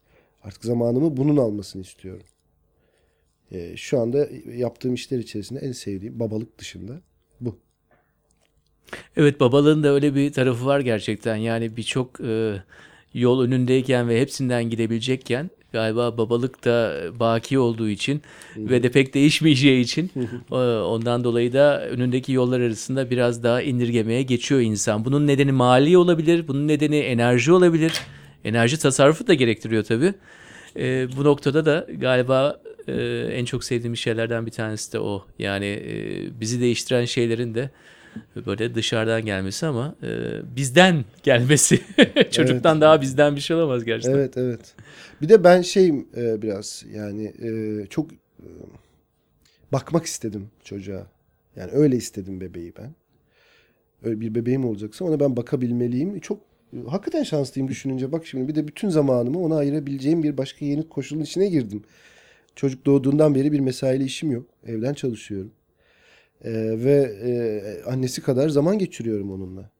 Speaker 2: Artık zamanımı bunun almasını istiyorum. Ee, şu anda yaptığım işler içerisinde en sevdiğim babalık dışında bu.
Speaker 1: Evet babalığın da öyle bir tarafı var gerçekten. Yani birçok e, yol önündeyken ve hepsinden gidebilecekken galiba babalık da baki olduğu için ve de pek değişmeyeceği için e, ondan dolayı da önündeki yollar arasında biraz daha indirgemeye geçiyor insan. Bunun nedeni mali olabilir, bunun nedeni enerji olabilir. Enerji tasarrufu da gerektiriyor tabii. E, bu noktada da galiba e, en çok sevdiğim şeylerden bir tanesi de o. Yani e, bizi değiştiren şeylerin de böyle dışarıdan gelmesi ama e, bizden gelmesi. Çocuktan daha bizden bir şey olamaz gerçekten.
Speaker 2: Evet evet. Bir de ben şeyim e, biraz yani e, çok e, bakmak istedim çocuğa. Yani öyle istedim bebeği ben. Öyle bir bebeğim olacaksa ona ben bakabilmeliyim. Çok e, hakikaten şanslıyım düşününce. Bak şimdi bir de bütün zamanımı ona ayırabileceğim bir başka yeni koşulun içine girdim. Çocuk doğduğundan beri bir mesaili işim yok. Evden çalışıyorum. E, ve e, annesi kadar zaman geçiriyorum onunla.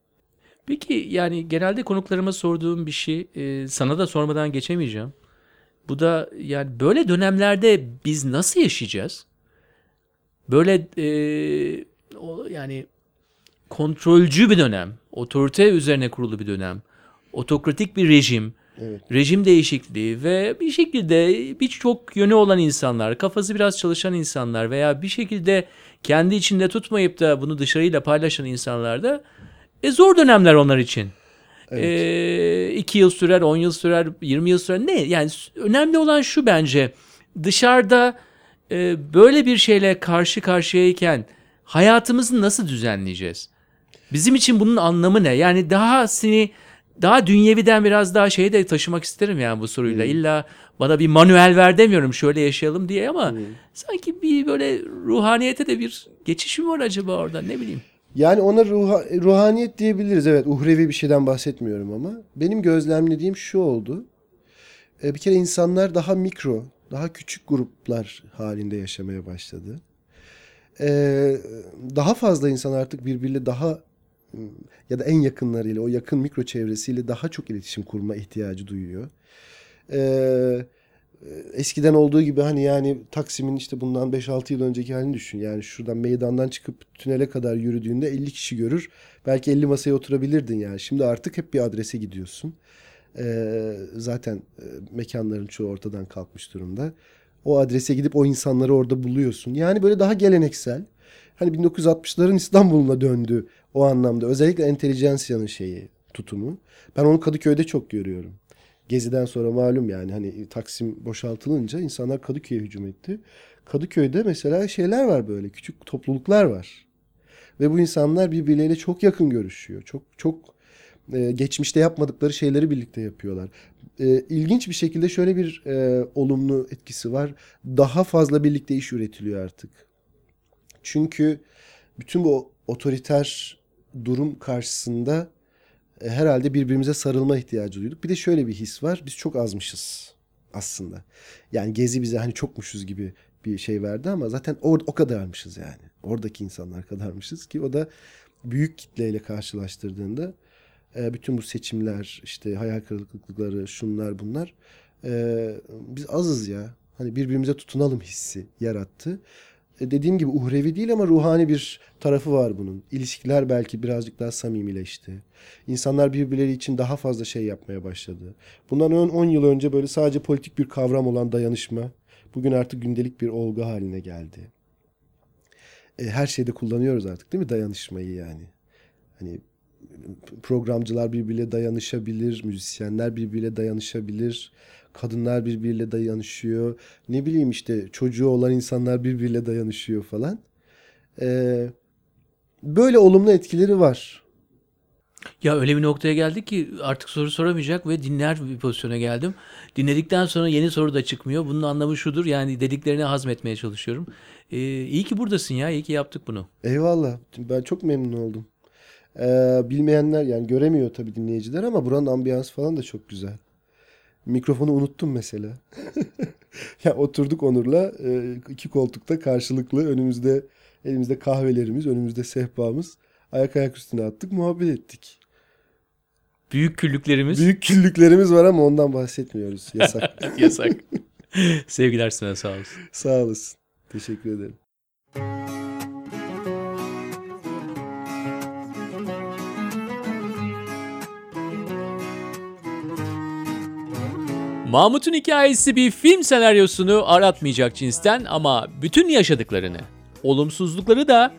Speaker 1: Peki yani genelde konuklarıma sorduğum bir şey e, sana da sormadan geçemeyeceğim. Bu da yani böyle dönemlerde biz nasıl yaşayacağız? Böyle e, o, yani kontrolcü bir dönem, otorite üzerine kurulu bir dönem, otokratik bir rejim,
Speaker 2: Evet.
Speaker 1: rejim değişikliği ve bir şekilde birçok yönü olan insanlar, kafası biraz çalışan insanlar veya bir şekilde kendi içinde tutmayıp da bunu dışarıyla paylaşan insanlar da e, zor dönemler onlar için. E, iki yıl sürer, on yıl sürer, yirmi yıl sürer. Ne? Yani önemli olan şu bence. Dışarıda e, böyle bir şeyle karşı karşıyayken hayatımızı nasıl düzenleyeceğiz? Bizim için bunun anlamı ne? Yani daha seni daha dünyeviden biraz daha şeye de taşımak isterim yani bu soruyla. İlla bana bir manuel ver demiyorum şöyle yaşayalım diye ama sanki bir böyle ruhaniyete de bir geçiş mi var acaba orada ne bileyim.
Speaker 2: Yani ona ruha, ruhaniyet diyebiliriz. Evet uhrevi bir şeyden bahsetmiyorum ama. Benim gözlemlediğim şu oldu. E, bir kere insanlar daha mikro, daha küçük gruplar halinde yaşamaya başladı. E, daha fazla insan artık birbiriyle daha ya da en yakınlarıyla, o yakın mikro çevresiyle daha çok iletişim kurma ihtiyacı duyuyor. E, eskiden olduğu gibi hani yani Taksim'in işte bundan 5-6 yıl önceki halini düşün. Yani şuradan meydandan çıkıp tünele kadar yürüdüğünde 50 kişi görür. Belki 50 masaya oturabilirdin yani. Şimdi artık hep bir adrese gidiyorsun. Ee, zaten e, mekanların çoğu ortadan kalkmış durumda. O adrese gidip o insanları orada buluyorsun. Yani böyle daha geleneksel. Hani 1960'ların İstanbul'una döndü o anlamda. Özellikle entelijansiyanın şeyi, tutumu. Ben onu Kadıköy'de çok görüyorum. Gezi'den sonra malum yani hani Taksim boşaltılınca insanlar Kadıköy'e hücum etti. Kadıköy'de mesela şeyler var böyle küçük topluluklar var. Ve bu insanlar birbirleriyle çok yakın görüşüyor. Çok çok e, geçmişte yapmadıkları şeyleri birlikte yapıyorlar. E, ilginç bir şekilde şöyle bir e, olumlu etkisi var. Daha fazla birlikte iş üretiliyor artık. Çünkü bütün bu otoriter durum karşısında e, herhalde birbirimize sarılma ihtiyacı duyduk. Bir de şöyle bir his var. Biz çok azmışız aslında. Yani Gezi bize hani çokmuşuz gibi bir şey verdi ama zaten or o kadarmışız yani. Oradaki insanlar kadarmışız ki o da büyük kitleyle karşılaştırdığında e, bütün bu seçimler işte hayal kırıklıkları şunlar bunlar e, biz azız ya. Hani birbirimize tutunalım hissi yarattı. E, dediğim gibi uhrevi değil ama ruhani bir tarafı var bunun. İlişkiler belki birazcık daha samimileşti. İnsanlar birbirleri için daha fazla şey yapmaya başladı. Bundan 10 yıl önce böyle sadece politik bir kavram olan dayanışma bugün artık gündelik bir olgu haline geldi. E, her şeyde kullanıyoruz artık değil mi dayanışmayı yani. Hani programcılar birbirine dayanışabilir, müzisyenler birbirine dayanışabilir, kadınlar birbiriyle dayanışıyor. Ne bileyim işte çocuğu olan insanlar birbiriyle dayanışıyor falan. Ee, böyle olumlu etkileri var.
Speaker 1: Ya öyle bir noktaya geldik ki artık soru soramayacak ve dinler bir pozisyona geldim. Dinledikten sonra yeni soru da çıkmıyor. Bunun anlamı şudur yani dediklerini hazmetmeye çalışıyorum. Ee, iyi ki buradasın ya iyi ki yaptık bunu.
Speaker 2: Eyvallah. Ben çok memnun oldum. Ee, bilmeyenler yani göremiyor tabii dinleyiciler ama buranın ambiyansı falan da çok güzel. Mikrofonu unuttum mesela. ya oturduk Onur'la e, iki koltukta karşılıklı önümüzde elimizde kahvelerimiz, önümüzde sehpamız. Ayak ayak üstüne attık, muhabbet ettik.
Speaker 1: Büyük küllüklerimiz.
Speaker 2: Büyük küllüklerimiz var ama ondan bahsetmiyoruz. Yasak.
Speaker 1: Yasak. Sevgiler sana sağ olsun.
Speaker 2: Sağ olasın. Teşekkür ederim.
Speaker 1: Mahmut'un hikayesi bir film senaryosunu aratmayacak cinsten ama bütün yaşadıklarını, olumsuzlukları da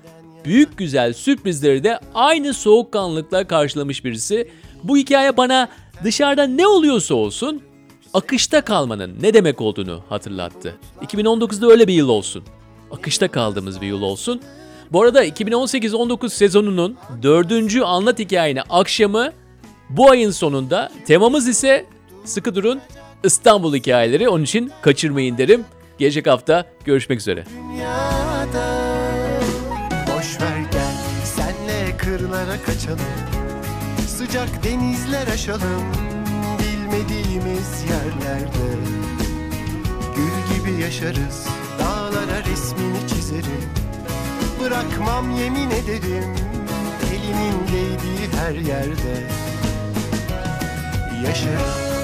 Speaker 1: büyük güzel sürprizleri de aynı soğukkanlılıkla karşılamış birisi. Bu hikaye bana dışarıda ne oluyorsa olsun akışta kalmanın ne demek olduğunu hatırlattı. 2019'da öyle bir yıl olsun. Akışta kaldığımız bir yıl olsun. Bu arada 2018-19 sezonunun dördüncü anlat hikayeni akşamı bu ayın sonunda. Temamız ise sıkı durun İstanbul hikayeleri. Onun için kaçırmayın derim. Gelecek hafta görüşmek üzere.
Speaker 3: dünyada Boş ver gel senle kırlara kaçalım Sıcak denizler aşalım Bilmediğimiz yerlerde Gül gibi yaşarız Dağlara resmini çizerim Bırakmam yemin ederim Elimin değdiği her yerde Yaşarım